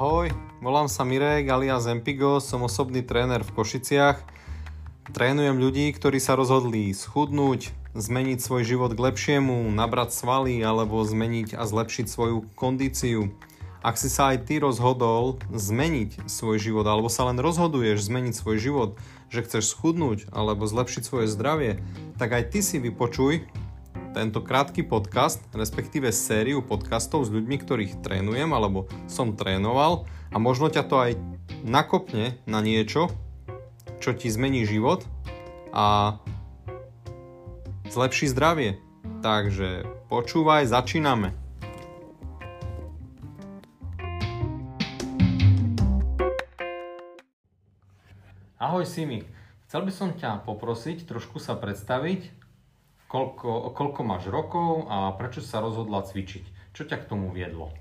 Ahoj, volám sa Mirek alias Empigo, som osobný tréner v Košiciach. Trénujem ľudí, ktorí sa rozhodli schudnúť, zmeniť svoj život k lepšiemu, nabrať svaly alebo zmeniť a zlepšiť svoju kondíciu. Ak si sa aj ty rozhodol zmeniť svoj život alebo sa len rozhoduješ zmeniť svoj život, že chceš schudnúť alebo zlepšiť svoje zdravie, tak aj ty si vypočuj tento krátky podcast, respektíve sériu podcastov s ľuďmi, ktorých trénujem alebo som trénoval a možno ťa to aj nakopne na niečo, čo ti zmení život a zlepší zdravie. Takže počúvaj, začíname. Ahoj Simi, chcel by som ťa poprosiť trošku sa predstaviť koľko, koľko máš rokov a prečo sa rozhodla cvičiť? Čo ťa k tomu viedlo?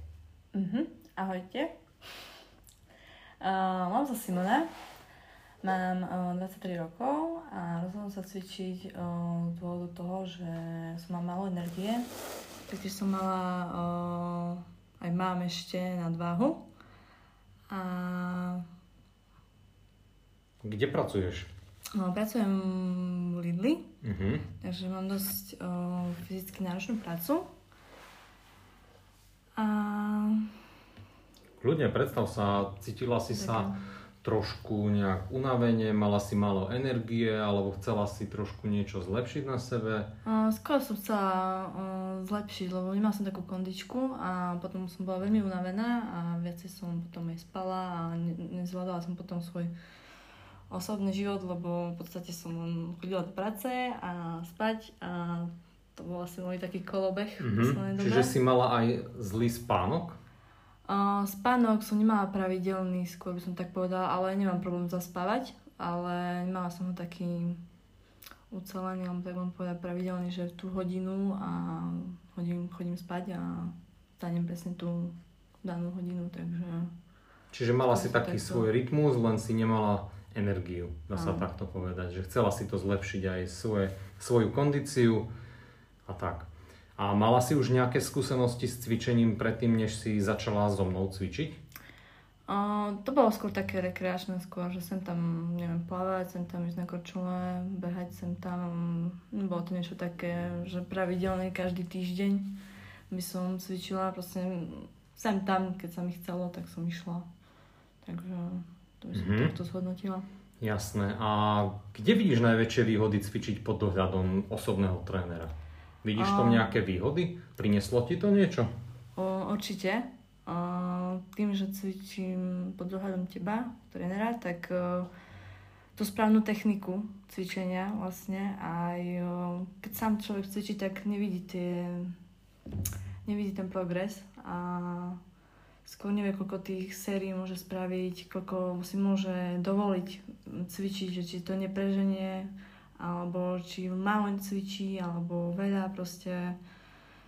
Uh-huh. Ahojte. Uh, mám sa Simona, mám uh, 23 rokov a rozhodla sa cvičiť uh, z dôvodu toho, že som mám malo energie, takže som mala, uh, aj mám ešte nadváhu. A... Kde pracuješ? No, pracujem v Lidli, uh-huh. takže mám dosť o, fyzicky náročnú prácu. A... Kľudne, predstav sa, cítila si Taká. sa trošku nejak unavene, mala si málo energie, alebo chcela si trošku niečo zlepšiť na sebe? O, skôr som chcela o, zlepšiť, lebo nemala som takú kondičku a potom som bola veľmi unavená a viacej som potom aj spala a ne, nezvládala som potom svoj osobný život, lebo v podstate som len chodila do práce a spať a to bol asi môj taký kolobeh mm-hmm. Čiže si mala aj zlý spánok? Uh, spánok som nemala pravidelný, skôr by som tak povedala, ale nemám problém zaspávať, ale nemala som ho taký ucelený, alebo tak mám povedať pravidelný, že v tú hodinu a chodím, chodím spať a stanem presne tú danú hodinu, takže... Čiže mala si taký takto. svoj rytmus, len si nemala energiu, dá sa Aha. takto povedať, že chcela si to zlepšiť aj svoje, svoju kondíciu a tak. A mala si už nejaké skúsenosti s cvičením predtým, než si začala so mnou cvičiť? Uh, to bolo skôr také rekreačné skôr, že sem tam, neviem, plávať, sem tam ísť na korčule, behať sem tam. Bolo to niečo také, že pravidelne každý týždeň by som cvičila, proste sem tam, keď sa mi chcelo, tak som išla. Takže to by som mm-hmm. takto zhodnotila. Jasné. A kde vidíš najväčšie výhody cvičiť pod dohľadom osobného trénera? Vidíš a... tom nejaké výhody? Prineslo ti to niečo? O, určite. O, tým, že cvičím pod dohľadom teba, trénera, tak o, tú správnu techniku cvičenia vlastne aj o, keď sám človek cvičí, tak nevidí tie, nevidí ten progres a skôr nevie, koľko tých sérií môže spraviť, koľko si môže dovoliť cvičiť, že či to nepreženie, alebo či málo cvičí, alebo veľa proste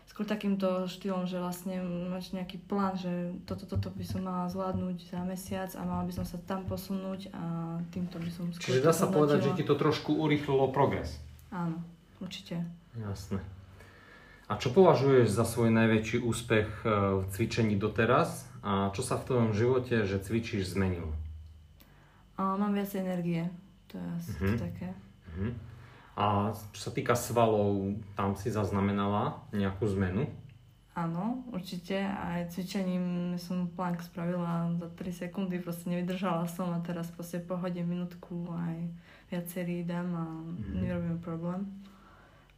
skôr takýmto štýlom, že vlastne máš nejaký plán, že toto, toto by som mala zvládnuť za mesiac a mala by som sa tam posunúť a týmto by som skôr Čiže dá sa povedať, že ti to trošku urýchlilo progres. Áno, určite. Jasné. A čo považuješ za svoj najväčší úspech v cvičení doteraz a čo sa v tvojom živote, že cvičíš, zmenilo? A mám viac energie. To je asi uh-huh. také. Uh-huh. A čo sa týka svalov, tam si zaznamenala nejakú zmenu? Áno, určite. Aj cvičením som plank spravila za 3 sekundy, proste nevydržala som a teraz proste pohodím minútku aj viacerý dám a mm-hmm. nerobím problém.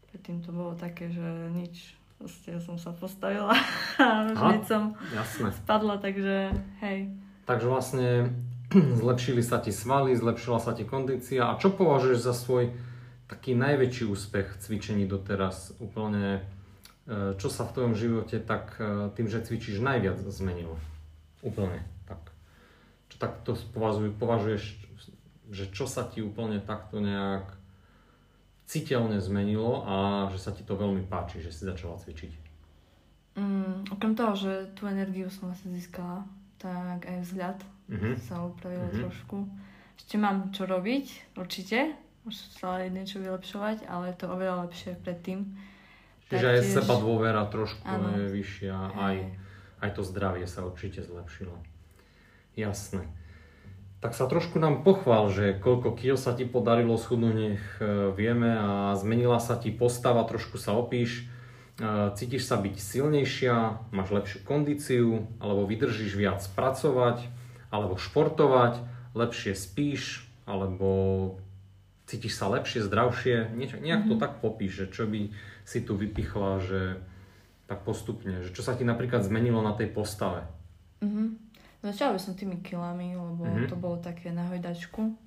Predtým to bolo také, že nič, Proste som sa postavila a hneď som jasné. spadla, takže hej. Takže vlastne zlepšili sa ti svaly, zlepšila sa ti kondícia. A čo považuješ za svoj taký najväčší úspech v cvičení doteraz? Úplne, e, čo sa v tvojom živote tak e, tým, že cvičíš najviac zmenilo? Úplne tak. Čo takto považuješ, že čo sa ti úplne takto nejak citeľne zmenilo a že sa ti to veľmi páči, že si začala cvičiť? Mm, okrem toho, že tú energiu som asi získala, tak aj vzhľad mm-hmm. sa upravil mm-hmm. trošku. Ešte mám čo robiť, určite. Už aj niečo vylepšovať, ale je to oveľa lepšie predtým. Čiže aj seba dôvera trošku ano. je vyššia, aj, aj to zdravie sa určite zlepšilo. Jasné. Tak sa trošku nám pochvál, že koľko kil sa ti podarilo schudnúť, nech e, vieme a zmenila sa ti postava, trošku sa opíš. E, cítiš sa byť silnejšia, máš lepšiu kondíciu, alebo vydržíš viac pracovať, alebo športovať, lepšie spíš, alebo cítiš sa lepšie, zdravšie. Nejak to mm-hmm. tak popíš, že čo by si tu vypichla, že tak postupne, že čo sa ti napríklad zmenilo na tej postave. Mm-hmm. Začala by som tými kilami, lebo mm-hmm. to bolo také na hojdačku.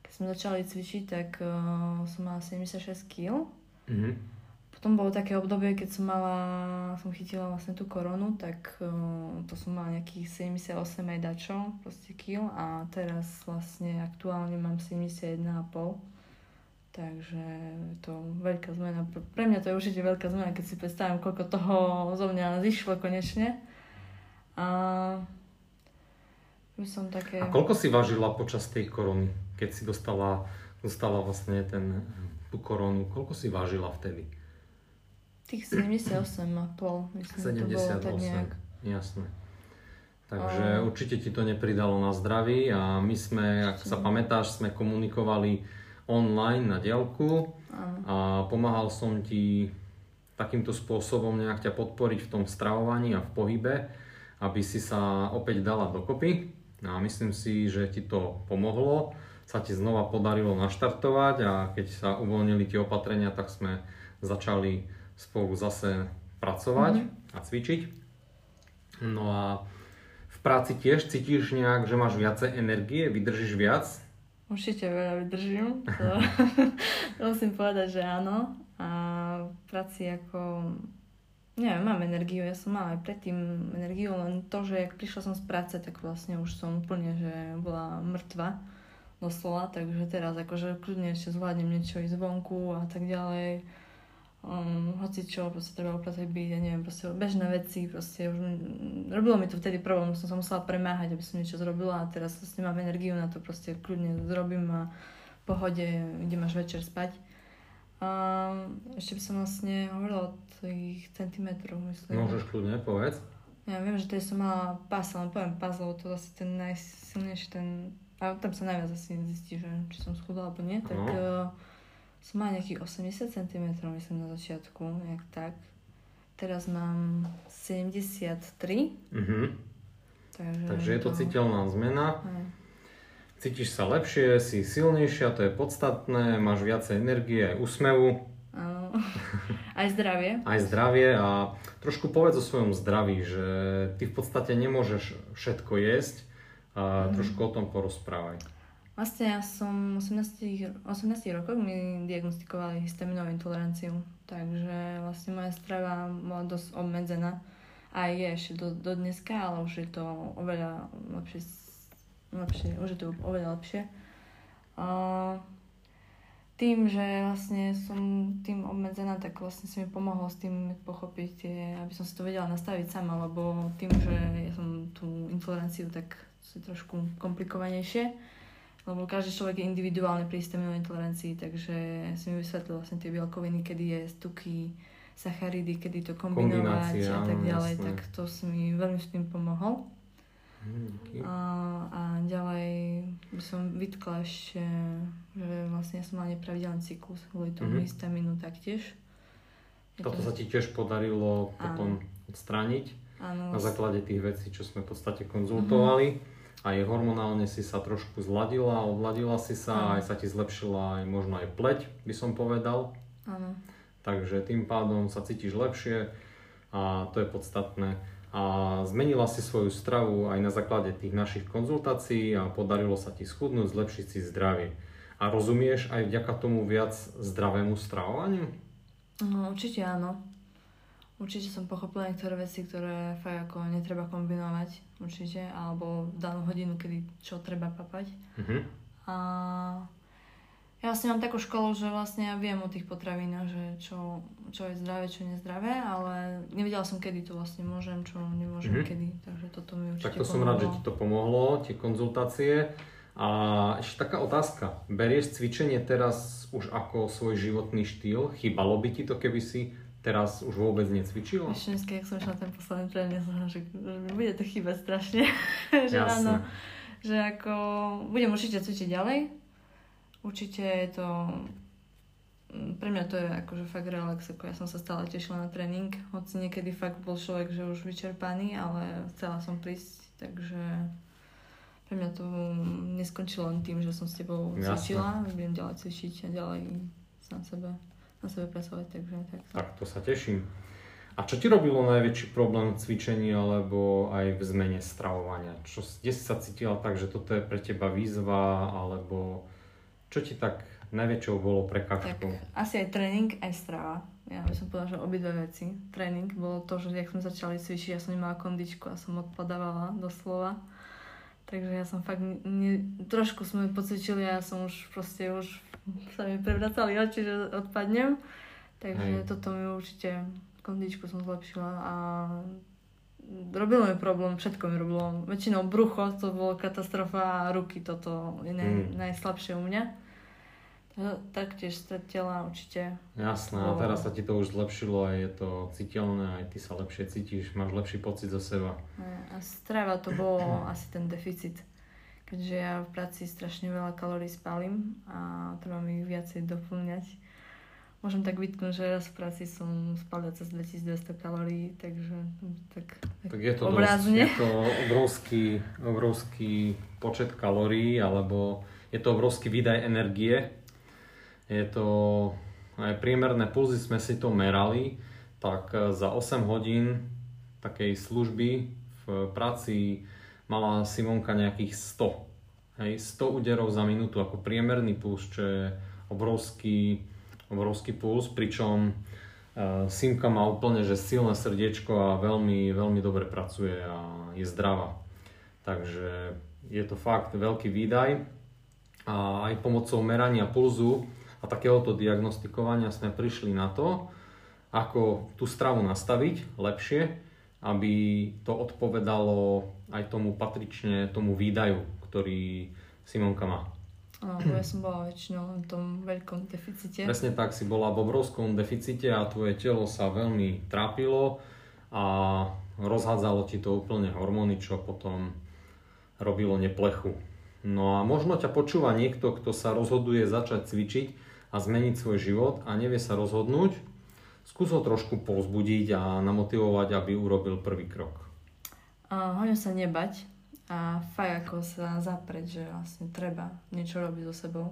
Keď sme začali cvičiť, tak uh, som mala 76 kg. Mm-hmm. Potom bolo také obdobie, keď som mala, som chytila vlastne tú koronu, tak uh, to som mala nejakých 78 aj dačo, proste kil a teraz vlastne aktuálne mám 71,5. Takže to veľká zmena. Pre mňa to je určite veľká zmena, keď si predstavím, koľko toho zo mňa zišlo konečne. A by som také... A koľko si vážila počas tej korony, keď si dostala, dostala vlastne ten, tú koronu? Koľko si vážila vtedy? Tých 78,5, myslím, 78, to bolo tak nejak. Jasné. Takže a... určite ti to nepridalo na zdraví a my sme, ak sa pamätáš, sme komunikovali online na diálku a pomáhal som ti takýmto spôsobom nejak ťa podporiť v tom stravovaní a v pohybe, aby si sa opäť dala dokopy. No a myslím si, že ti to pomohlo, sa ti znova podarilo naštartovať a keď sa uvoľnili tie opatrenia, tak sme začali spolu zase pracovať mm-hmm. a cvičiť. No a v práci tiež cítiš nejak, že máš viacej energie, vydržíš viac? Určite veľa vydržím, to, to musím povedať, že áno. A v práci ako Neviem, mám energiu, ja som mala aj predtým energiu, len to, že jak prišla som z práce, tak vlastne už som úplne, že bola mŕtva doslova, takže teraz akože kľudne ešte zvládnem niečo ísť zvonku a tak ďalej. Um, hoci čo, proste treba upratať byť, ja neviem, proste bežné veci, proste už robilo mi to vtedy problém, som sa musela premáhať, aby som niečo zrobila a teraz vlastne mám energiu na to, proste kľudne zrobím a pohode idem až večer spať. Um, ešte by som vlastne hovorila o tých centimetrov, myslím. Môžeš kľudne, povedz. Ja viem, že tady som mala pás, ale poviem pás, lebo to asi ten najsilnejší, ten, a tam sa najviac asi zistí, že či som schudla alebo nie, tak uh, som mala nejakých 80 cm, myslím na začiatku, nejak tak. Teraz mám 73. Mm-hmm. Takže, Takže je to, to citeľná zmena. Aj. Cítiš sa lepšie, si silnejšia, to je podstatné, máš viacej energie, aj úsmevu. Áno. Aj zdravie. Aj zdravie a trošku povedz o svojom zdraví, že ty v podstate nemôžeš všetko jesť a mm. trošku o tom porozprávaj. Vlastne ja som 18, 18 rokov mi diagnostikovali histaminovú intoleranciu, takže vlastne moja strava bola dosť obmedzená a je ešte do, do dneska, ale už je to oveľa lepšie lepšie, už je to oveľa lepšie. A tým, že vlastne som tým obmedzená, tak vlastne si mi pomohlo s tým pochopiť tie, aby som si to vedela nastaviť sama, lebo tým, že ja som tú intoleranciu, tak si trošku komplikovanejšie, lebo každý človek je individuálne pri histaminovej intolerancii, takže si mi vysvetlil vlastne tie bielkoviny, kedy je tuky, sacharidy, kedy to kombinovať a tak ďalej, jasné. tak to si mi veľmi s tým pomohol. Mm, a, a ďalej by som vytkla ešte, že vlastne ja som mala nepravidelný cyklus kvôli tomu mm-hmm. histamínu taktiež. Je Toto to... sa ti tiež podarilo potom odstrániť Áno. na základe tých vecí, čo sme v podstate konzultovali. Mm-hmm. Aj hormonálne si sa trošku zladila, odladila si sa, Áno. aj sa ti zlepšila aj možno aj pleť, by som povedal. Áno. Takže tým pádom sa cítiš lepšie a to je podstatné a zmenila si svoju stravu aj na základe tých našich konzultácií a podarilo sa ti schudnúť, zlepšiť si zdravie. A rozumieš aj vďaka tomu viac zdravému stravovaniu? No, určite áno. Určite som pochopila niektoré veci, ktoré fakt ako netreba kombinovať, určite, alebo v danú hodinu, kedy čo treba papať. Uh-huh. A ja vlastne mám takú školu, že vlastne ja viem o tých potravinách, že čo, čo je zdravé, čo nie zdravé, ale nevedela som, kedy to vlastne môžem, čo nemôžem, mm-hmm. kedy. Takže toto mi určite Tak to pomohlo. som rád, že ti to pomohlo, tie konzultácie. A ešte taká otázka. Berieš cvičenie teraz už ako svoj životný štýl? Chýbalo by ti to, keby si teraz už vôbec necvičila? Ešte dneska, jak som išla ten posledný tréning, som že, že mi bude to chýbať strašne. že áno, že ako budem určite cvičiť ďalej. Určite je to mm, pre mňa to je akože fakt relax, ako ja som sa stále tešila na tréning, hoci niekedy fakt bol človek, že už vyčerpaný, ale chcela som prísť, takže pre mňa to neskončilo len tým, že som s tebou Jasné. cvičila, budem ďalej cvičiť a ďalej na sebe, na sebe pracovať, takže tak. Tak to sa teším. A čo ti robilo najväčší problém v cvičení alebo aj v zmene stravovania? Čo, kde si sa cítila tak, že toto je pre teba výzva alebo čo ti tak najväčšou bolo Tak prekážkou? asi aj tréning, aj strava. Ja by som povedala, že obidve veci. Tréning bolo to, že jak sme začali cvičiť, ja som nemala kondičku a som odpadávala doslova. Takže ja som fakt, ne, trošku sme pocvičili a ja som už proste, už sa mi prevracali oči, že odpadnem. Takže Hej. toto mi určite, kondičku som zlepšila a robilo mi problém, všetko mi robilo. Väčšinou brucho, to bolo katastrofa a ruky, toto je naj, Mm. najslabšie u mňa. Ta- Taktiež stred tela určite. Jasné, a teraz sa ti to už zlepšilo a je to citeľné, aj ty sa lepšie cítiš, máš lepší pocit zo seba. A strava to bolo asi ten deficit. Keďže ja v práci strašne veľa kalórií spálim a treba mi ich viacej doplňať. Môžem tak vytknúť, že raz v práci som spálila cez 2200 kalórií, takže tak, Tak je to, dosť, obrazne. je to obrovský, obrovský počet kalórií, alebo je to obrovský výdaj energie. Je to aj priemerné pulzy sme si to merali, tak eh, za 8 hodín takej služby v práci mala Simonka nejakých 100. Hej, 100 úderov za minútu ako priemerný puls, čo je obrovský, obrovský puls, pričom Uh, Simka má úplne že silné srdiečko a veľmi, veľmi dobre pracuje a je zdravá. Takže je to fakt veľký výdaj a aj pomocou merania pulzu a takéhoto diagnostikovania sme prišli na to, ako tú stravu nastaviť lepšie, aby to odpovedalo aj tomu patrične tomu výdaju, ktorý Simonka má. No, lebo ja som bola väčšinou v tom veľkom deficite. Presne tak, si bola v obrovskom deficite a tvoje telo sa veľmi trápilo a rozhádzalo ti to úplne hormóny, čo potom robilo neplechu. No a možno ťa počúva niekto, kto sa rozhoduje začať cvičiť a zmeniť svoj život a nevie sa rozhodnúť. Skús ho trošku povzbudiť a namotivovať, aby urobil prvý krok. A hlavne sa nebať a fakt ako sa zapreť, že vlastne treba niečo robiť so sebou.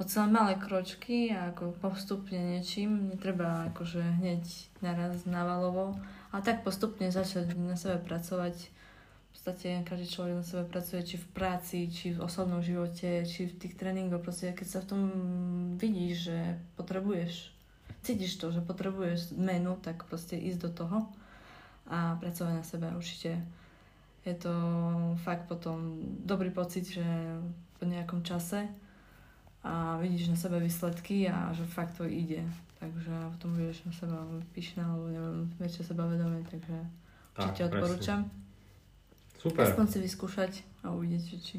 Hoci len malé kročky a ako postupne niečím, netreba akože hneď naraz navalovo, ale tak postupne začať na sebe pracovať. Podstate každý človek na sebe pracuje, či v práci, či v osobnom živote, či v tých tréningoch. Proste keď sa v tom vidíš, že potrebuješ, cítiš to, že potrebuješ zmenu, tak proste ísť do toho a pracovať na sebe určite je to fakt potom dobrý pocit, že po nejakom čase a vidíš na sebe výsledky a že fakt to ide. Takže potom budeš na seba pyšná, alebo neviem, väčšie sebavedomie, takže určite odporúčam. Super. Aspoň si vyskúšať a uvidieť, že či.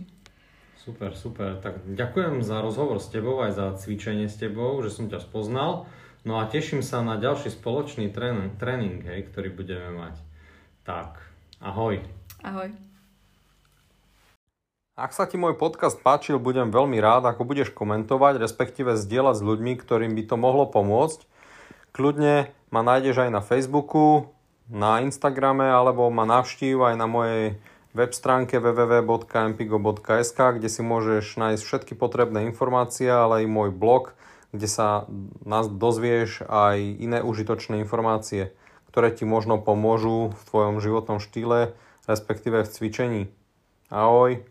Super, super. Tak ďakujem za rozhovor s tebou, aj za cvičenie s tebou, že som ťa spoznal. No a teším sa na ďalší spoločný tréning, tréning hej, ktorý budeme mať. Tak, ahoj. Ahoj. Ak sa ti môj podcast páčil, budem veľmi rád, ako budeš komentovať, respektíve zdieľať s ľuďmi, ktorým by to mohlo pomôcť. Kľudne ma nájdeš aj na Facebooku, na Instagrame, alebo ma navštív aj na mojej web stránke www.mpigo.sk, kde si môžeš nájsť všetky potrebné informácie, ale aj môj blog, kde sa nás dozvieš aj iné užitočné informácie, ktoré ti možno pomôžu v tvojom životnom štýle, respektíve v cvičení. Ahoj!